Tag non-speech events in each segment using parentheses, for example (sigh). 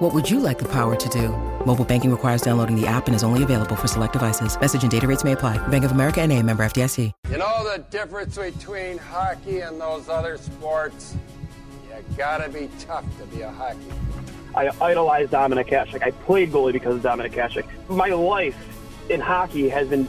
What would you like the power to do? Mobile banking requires downloading the app and is only available for select devices. Message and data rates may apply. Bank of America and a member FDIC. You know the difference between hockey and those other sports? You gotta be tough to be a hockey. I idolize Dominik Hasek. I played goalie because of Dominik Hasek. My life in hockey has been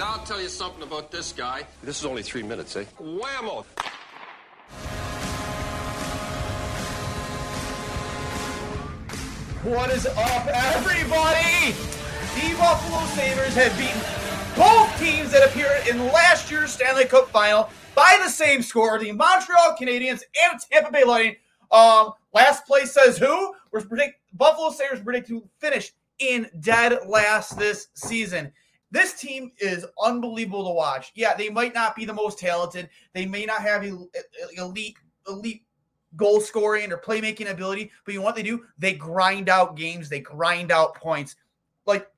Now I'll tell you something about this guy. This is only three minutes, eh? Whammo! What is up, everybody? The Buffalo Sabres have beaten both teams that appeared in last year's Stanley Cup final by the same score the Montreal Canadiens and Tampa Bay Lightning. Um, last place says who? We're predict Buffalo Sabres predict to finish in dead last this season. This team is unbelievable to watch. Yeah, they might not be the most talented. They may not have elite elite goal scoring or playmaking ability, but you know what they do? They grind out games, they grind out points. Like,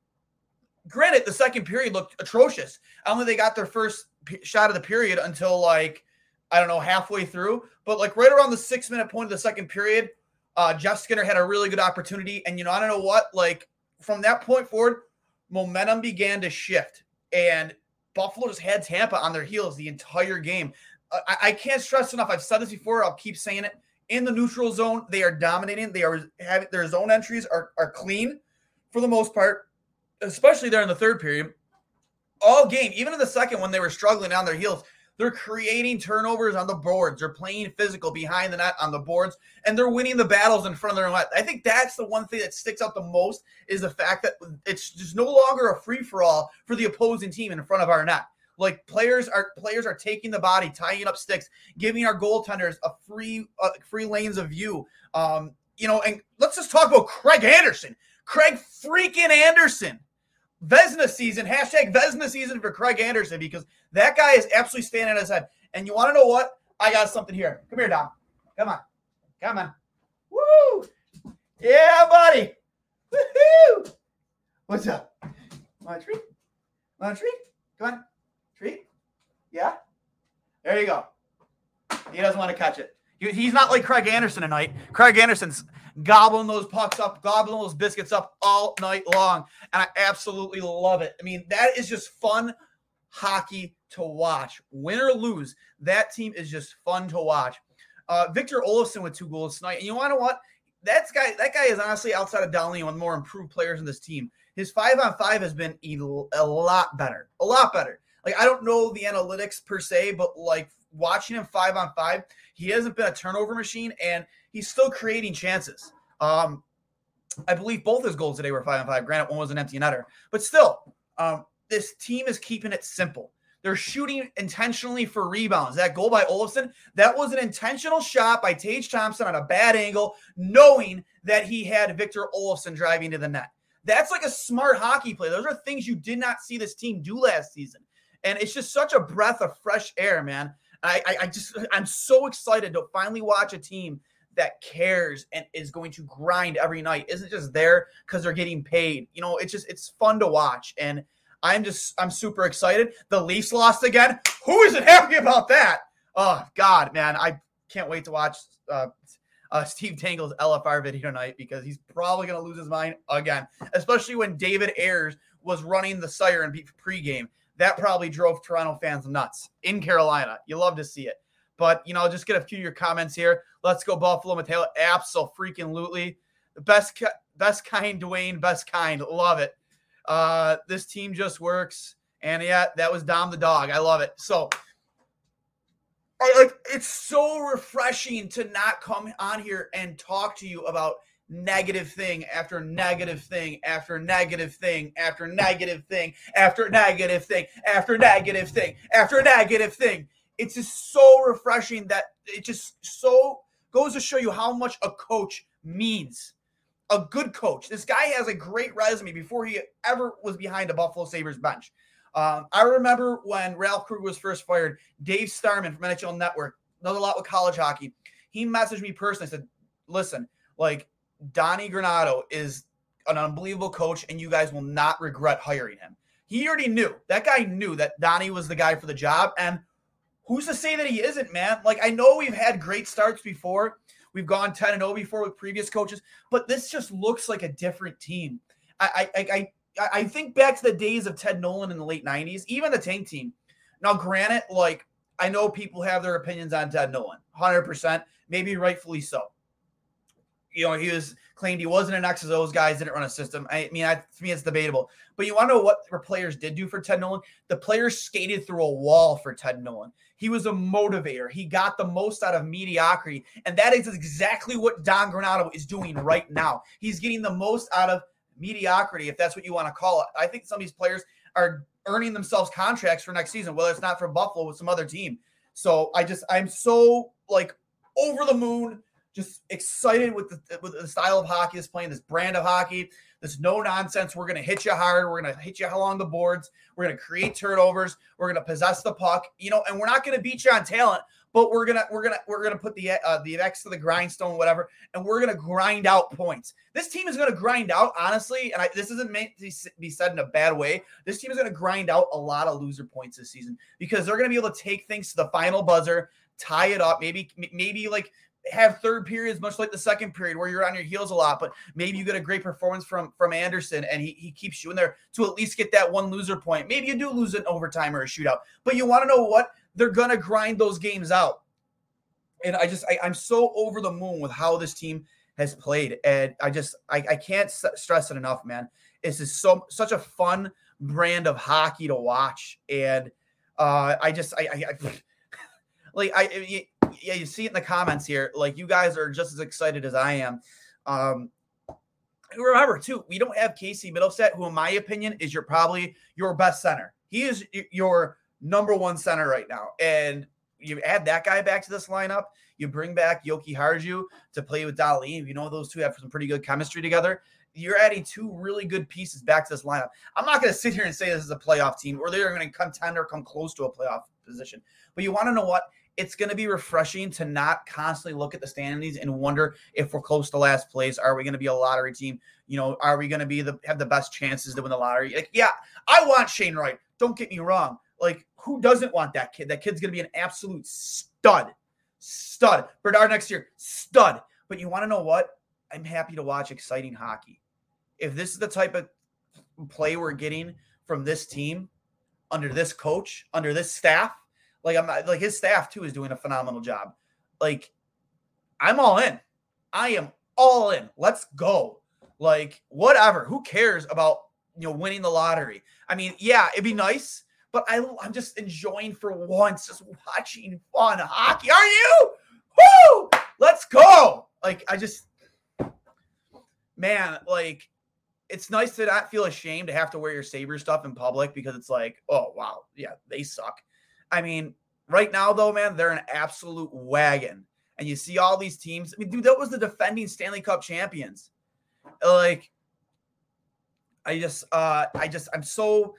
granted, the second period looked atrocious. Think they got their first p- shot of the period until like, I don't know, halfway through. But like right around the six minute point of the second period, uh, Jeff Skinner had a really good opportunity. And you know, I don't know what, like from that point forward, momentum began to shift. And Buffalo just had Tampa on their heels the entire game. Uh, I, I can't stress enough. I've said this before. I'll keep saying it. In the neutral zone, they are dominating. They are having their zone entries are, are clean for the most part, especially there in the third period. All game, even in the second when they were struggling on their heels, they're creating turnovers on the boards. They're playing physical behind the net on the boards, and they're winning the battles in front of their net. I think that's the one thing that sticks out the most is the fact that it's just no longer a free for all for the opposing team in front of our net. Like players are players are taking the body, tying up sticks, giving our goaltenders a free uh, free lanes of view. Um, you know, and let's just talk about Craig Anderson. Craig freaking Anderson. Vezina season, hashtag Vezina season for Craig Anderson because that guy is absolutely standing on his head. And you want to know what? I got something here. Come here, Dom. Come on. Come on. Woo! Yeah, buddy. Woohoo! What's up? Want a treat? Want a treat? Come on. Treat? Yeah? There you go. He doesn't want to catch it. He, he's not like Craig Anderson tonight. Craig Anderson's gobbling those pucks up, gobbling those biscuits up all night long. And I absolutely love it. I mean, that is just fun hockey to watch. Win or lose, that team is just fun to watch. Uh, Victor Olofsson with two goals tonight. And you want to know what? That's guy. That guy is honestly outside of Donnelly one of the more improved players in this team. His five on five has been a lot better, a lot better like I don't know the analytics per se, but like watching him five on five, he hasn't been a turnover machine and he's still creating chances. Um, I believe both his goals today were five on five. Granted, one was an empty netter, but still, um, this team is keeping it simple. They're shooting intentionally for rebounds. That goal by Olofsson, that was an intentional shot by Tage Thompson on a bad angle, knowing that he had Victor Olofsson driving to the net. That's like a smart hockey play. Those are things you did not see this team do last season and it's just such a breath of fresh air, man. I, I, just I'm so excited to finally watch a team that cares and is going to grind every night. Isn't just there because they're getting paid. You know, it's just it's fun to watch, and I'm just I'm super excited. The Leafs lost again. Who isn't happy about that? Oh God, man, I can't wait to watch uh, uh, Steve Dangle's LFR video tonight because he's probably going to lose his mind again, especially when David Ayres was running the siren pregame that probably drove Toronto fans nuts in Carolina. You love to see it. But, you know, just get a few of your comments here. Let's go Buffalo Mateo. Absolutely. Freaking lootly. The best best kind Duane, best kind. Love it. Uh, this team just works. And yeah, that was Dom the dog. I love it. So I, like it's so refreshing to not come on here and talk to you about negative thing after negative thing after negative thing after negative thing after negative thing after negative thing after negative thing. It's just so refreshing that it just so goes to show you how much a coach means. A good coach. This guy has a great resume before he ever was behind a Buffalo Sabres bench. Um, I remember when Ralph Krueger was first fired, Dave Starman from NHL Network, knows a lot with college hockey. He messaged me personally, said, Listen, like Donnie Granato is an unbelievable coach, and you guys will not regret hiring him. He already knew. That guy knew that Donnie was the guy for the job. And who's to say that he isn't, man? Like, I know we've had great starts before. We've gone 10 and 0 before with previous coaches, but this just looks like a different team. I I I I think back to the days of Ted Nolan in the late 90s, even the tank team. Now, granted, like I know people have their opinions on Ted Nolan, 100%, maybe rightfully so you know, he was claimed he wasn't an X's O's guys didn't run a system. I mean, I, to me, it's debatable. But you want to know what the players did do for Ted Nolan? The players skated through a wall for Ted Nolan. He was a motivator. He got the most out of mediocrity, and that is exactly what Don Granato is doing right now. He's getting the most out of mediocrity, if that's what you want to call it. I think some of these players are earning themselves contracts for next season, whether it's not for Buffalo with some other team. So I just I'm so like over the moon just excited with the with the style of hockey that's playing, this brand of hockey. This no nonsense. We're going to hit you hard. We're going to hit you along the boards. We're going to create turnovers. We're going to possess the puck. You know, and we're not going to beat you on talent, but we're gonna we're gonna we're gonna put the uh, the X to the grindstone, whatever, and we're gonna grind out points. This team is gonna grind out, honestly, and I, this isn't meant to be said in a bad way. This team is gonna grind out a lot of loser points this season because they're gonna be able to take things to the final buzzer, tie it up, maybe maybe like have third periods much like the second period where you're on your heels a lot but maybe you get a great performance from from anderson and he, he keeps you in there to at least get that one loser point. Maybe you do lose an overtime or a shootout but you want to know what? They're gonna grind those games out. And i just I, i'm so over the moon with how this team has played and i just i, I can't stress it enough man. It's just so such a fun brand of hockey to watch and uh i just i, I, I (laughs) like I, yeah, you see it in the comments here. Like you guys are just as excited as I am. Um, remember too, we don't have Casey Mittelstadt, who in my opinion is your probably your best center. He is your number one center right now, and you add that guy back to this lineup. You bring back Jokiharju to play with Dali. You know those two have some pretty good chemistry together. You're adding two really good pieces back to this lineup. I'm not going to sit here and say this is a playoff team or they're going to contend or come close to a playoff position. But you want to know what? It's going to be refreshing to not constantly look at the standings and wonder if we're close to last place. Are we going to be a lottery team? You know, are we going to be the have the best chances to win the lottery? Like, yeah, I want Shane Wright. Don't get me wrong. Like, who doesn't want that kid? That kid's going to be an absolute stud, stud. Bedard next year, stud. But you want to know what? I'm happy to watch exciting hockey. If this is the type of play we're getting from this team under this coach, under this staff, like I'm not like his staff too is doing a phenomenal job. Like I'm all in. I am all in. Let's go. Like whatever. Who cares about you know winning the lottery? I mean, yeah, it'd be nice, but I I'm just enjoying for once just watching fun hockey. Are you? Woo! Let's go. Like I just man, like it's nice to not feel ashamed to have to wear your Saber stuff in public because it's like, oh wow, yeah, they suck. I mean, right now, though, man, they're an absolute wagon. And you see all these teams. I mean, dude, that was the defending Stanley Cup champions. Like, I just, uh, I just, I'm so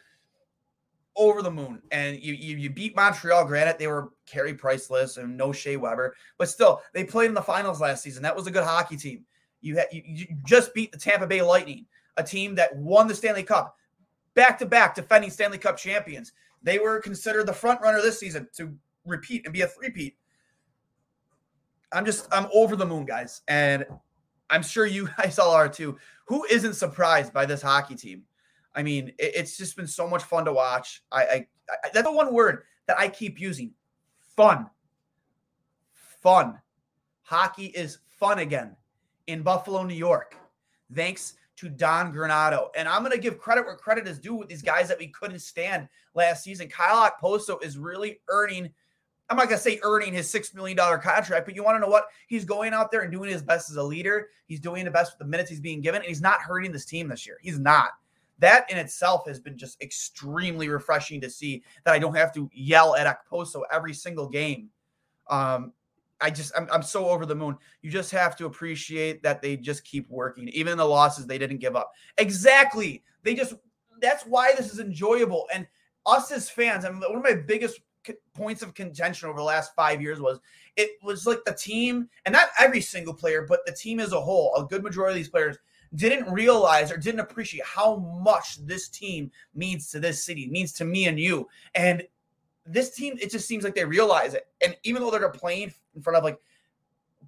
over the moon. And you, you, you beat Montreal. Granted, they were Carey Priceless and no Shea Weber, but still, they played in the finals last season. That was a good hockey team. You had, you, you just beat the Tampa Bay Lightning, a team that won the Stanley Cup, back to back defending Stanley Cup champions. They were considered the front runner this season to repeat and be a three-peat. I'm just I'm over the moon, guys, and I'm sure you (laughs) guys all are too. Who isn't surprised by this hockey team? I mean, it, it's just been so much fun to watch. I, I, I that's the one word that I keep using: fun. Fun. Hockey is fun again in Buffalo, New York. Thanks to Don Granato. And I'm going to give credit where credit is due with these guys that we couldn't stand last season. Kyle Okposo is really earning, I'm not gonna say earning his six million dollar contract, but you want to know what? He's going out there and doing his best as a leader. He's doing the best with the minutes he's being given, and he's not hurting this team this year. He's not. That in itself has been just extremely refreshing to see that I don't have to yell at Okposo every single game. Um, I just I'm, I'm so over the moon. You just have to appreciate that they just keep working, even the losses they didn't give up. Exactly. They just that's why this is enjoyable. And us as fans, and one of my biggest points of contention over the last five years was it was like the team, and not every single player, but the team as a whole, a good majority of these players didn't realize or didn't appreciate how much this team means to this city, means to me and you. And this team, it just seems like they realize it. And even though they're playing in front of like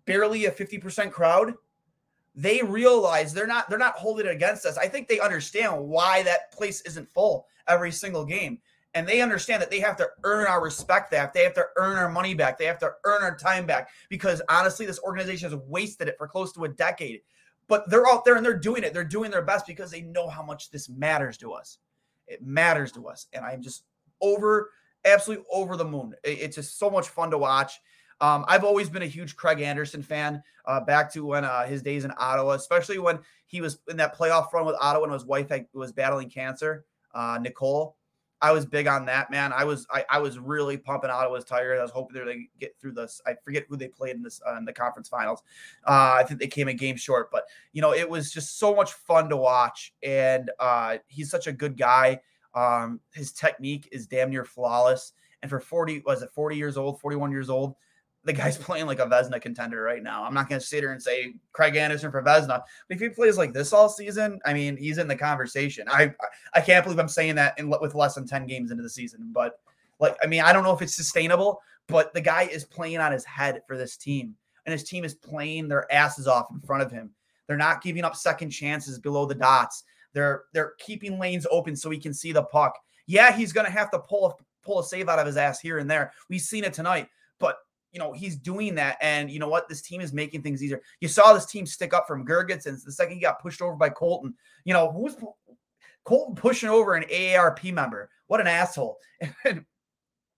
barely a 50% crowd, they realize they're not they're not holding it against us. I think they understand why that place isn't full every single game. And they understand that they have to earn our respect back. They have to earn our money back. They have to earn our time back because honestly, this organization has wasted it for close to a decade. But they're out there and they're doing it. They're doing their best because they know how much this matters to us. It matters to us. And I'm just over, absolutely over the moon. It's just so much fun to watch. Um, I've always been a huge Craig Anderson fan, uh, back to when uh, his days in Ottawa, especially when he was in that playoff run with Ottawa and his wife had, was battling cancer, uh, Nicole. I was big on that, man. I was I, I was really pumping Ottawa's tires. I was hoping to get through this. I forget who they played in this uh, in the conference finals. Uh, I think they came a game short, but you know it was just so much fun to watch. And uh, he's such a good guy. Um, his technique is damn near flawless. And for 40, was it 40 years old, 41 years old, the guy's (laughs) playing like a Vezina contender right now. I'm not going to sit here and say Craig Anderson for Vezina, but if he plays like this all season, I mean, he's in the conversation. I I can't believe I'm saying that in, with less than 10 games into the season, but like, I mean, I don't know if it's sustainable, but the guy is playing on his head for this team, and his team is playing their asses off in front of him. They're not giving up second chances below the dots. They're they're keeping lanes open so he can see the puck. Yeah, he's to have to pull a, pull a save out of his ass here and there. We've seen it tonight, but you know, he's doing that. And you know what? This team is making things easier. You saw this team stick up from Girgensons the second he got pushed over by Colton. You know, who's Colton pushing over an AARP member? What an asshole. (laughs) And,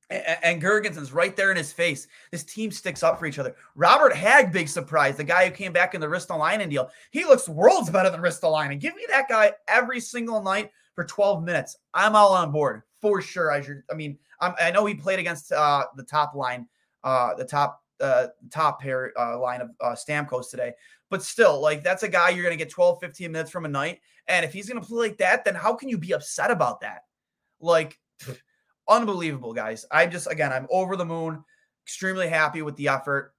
and Girgensons right there in his face. This team sticks up for each other. Robert Hagg, big surprise. The guy who came back in the Ristolainen deal. He looks worlds better than Ristolainen. Give me that guy every single night for 12 minutes. I'm all on board for sure. I should. I mean, I'm, i know he played against uh, the top line uh, the top uh, top pair uh, line of uh, Stamkos today. But still, like that's a guy you're going to get 12, 15 minutes from a night. And if he's going to play like that, then how can you be upset about that? Like, unbelievable, guys. I just, again, I'm over the moon, extremely happy with the effort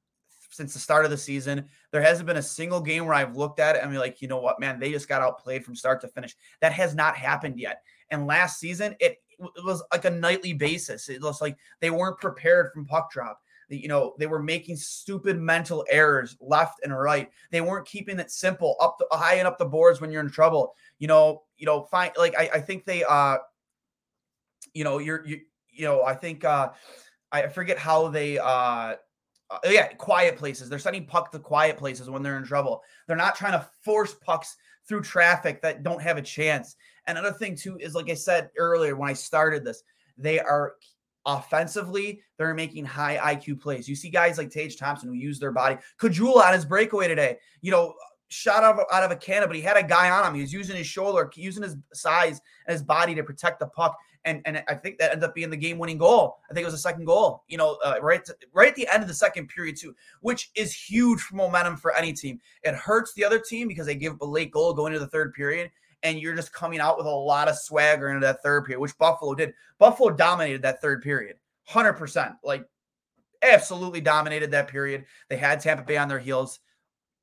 since the start of the season. There hasn't been a single game where I've looked at it and be like, you know what, man, they just got outplayed from start to finish. That has not happened yet. And last season, it, it was like a nightly basis. It was like they weren't prepared from puck drop you know they were making stupid mental errors left and right they weren't keeping it simple up the, high and up the boards when you're in trouble you know you know fine like i, I think they uh you know you're you, you know i think uh i forget how they uh uh, yeah, quiet places. They're sending puck to quiet places when they're in trouble. They're not trying to force pucks through traffic that don't have a chance. And another thing too is like I said earlier when I started this, they are offensively, they're making high IQ plays. You see guys like Tage Thompson who use their body. Caggiula on his breakaway today, you know, shot out of, out of a cannon, but he had a guy on him. He was using his shoulder, using his size and his body to protect the puck. And, and I think that ended up being the game winning goal. I think it was a second goal, you know, uh, right, to, right at the end of the second period, too, which is huge for momentum for any team. It hurts the other team because they give up a late goal going into the third period and you're just coming out with a lot of swagger into that third period, which Buffalo did. Buffalo dominated that third period, 100%. Like, absolutely dominated that period. They had Tampa Bay on their heels.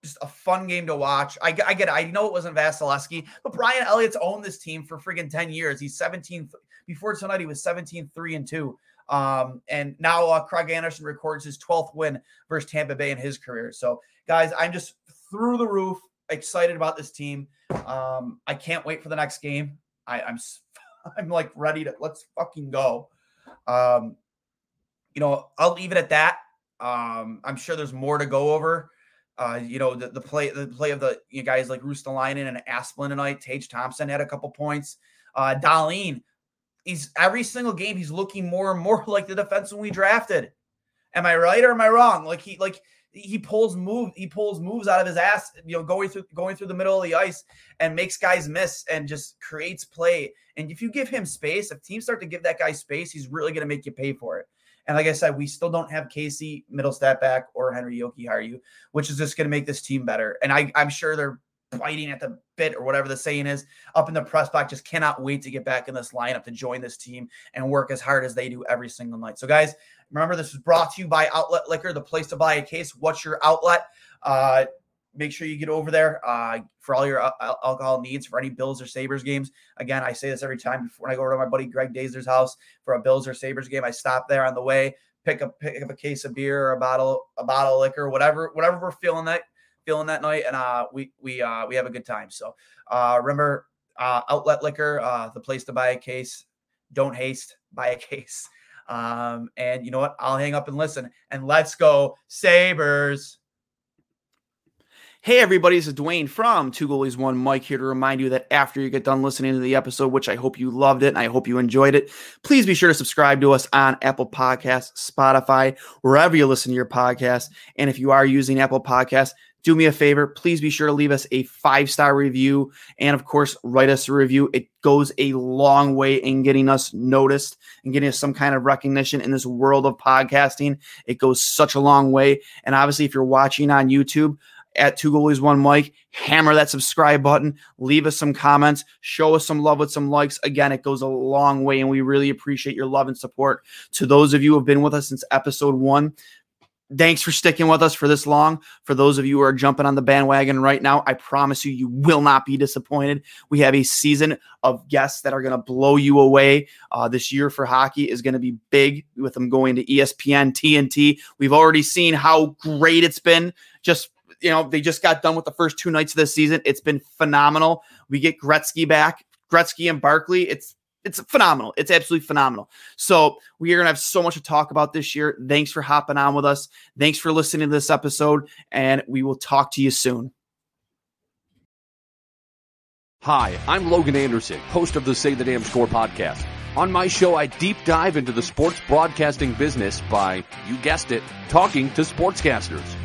Just a fun game to watch. I, I get it. I know it wasn't Vasilevskiy, but Brian Elliott's owned this team for freaking 10 years. He's 17. Before tonight, he was 17, 3 and 2. Um, and now uh, Craig Anderson records his 12th win versus Tampa Bay in his career. So, guys, I'm just through the roof excited about this team. Um, I can't wait for the next game. I, I'm (laughs) I'm like ready to let's fucking go. Um, you know, I'll leave it at that. Um, I'm sure there's more to go over. Uh, you know, the, the play the play of the you know, guys like Ruotsalainen and Asplund tonight. Tage Thompson had a couple points. Uh, Dahlin, he's every single game he's looking more and more (laughs) like the defenseman we drafted. Am I right or am I wrong? Like he like he pulls move he pulls moves out of his ass, you know, going through going through the middle of the ice and makes guys miss and just creates play. And if you give him space, if teams start to give that guy space, he's really going to make you pay for it. And like I said, we still don't have Casey Mittelstadt back or Henry Jokiharju, which is just going to make this team better. And I, I'm sure they're biting at the bit or whatever the saying is up in the press box. Just cannot wait to get back in this lineup to join this team and work as hard as they do every single night. So, guys, remember this was brought to you by Outlet Liquor, the place to buy a case. What's your outlet? Uh, make sure you get over there uh, for all your al- alcohol needs for any Bills or Sabres games. Again, I say this every time before I go over to my buddy Greg Dazer's house for a Bills or Sabres game. I stop there on the way, pick up pick up a case of beer or a bottle a bottle of liquor, whatever whatever we're feeling that feeling that night, and uh, we we uh, we have a good time. So uh, remember, uh, Outlet Liquor, uh, the place to buy a case. Don't haste, buy a (laughs) case. Um, and you know what? I'll hang up and listen. And let's go Sabres. Hey, everybody, this is Duane from Two Goalies One Mic here to remind you that after you get done listening to the episode, which I hope you loved it and I hope you enjoyed it, please be sure to subscribe to us on Apple Podcasts, Spotify, wherever you listen to your podcast. And if you are using Apple Podcasts, do me a favor, please be sure to leave us a five star review and, of course, write us a review. It goes a long way in getting us noticed and getting us some kind of recognition in this world of podcasting. It goes such a long way. And obviously, if you're watching on YouTube, at Two Goalies One Mic. Hammer that subscribe button. Leave us some comments. Show us some love with some likes. Again, it goes a long way, and we really appreciate your love and support. To those of you who have been with us since episode one, thanks for sticking with us for this long. For those of you who are jumping on the bandwagon right now, I promise you, you will not be disappointed. We have a season of guests that are going to blow you away. Uh, this year for hockey is going to be big with them going to ESPN, TNT. We've already seen how great it's been just you know, they just got done with the first two nights of this season. It's been phenomenal. We get Gretzky back, Gretzky and Barkley. It's it's phenomenal. It's absolutely phenomenal. So we are gonna have so much to talk about this year. Thanks for hopping on with us. Thanks for listening to this episode, and we will talk to you soon. Hi, I'm Logan Anderson, host of the Say the Damn Score podcast. On my show, I deep dive into the sports broadcasting business by, you guessed it, talking to sportscasters.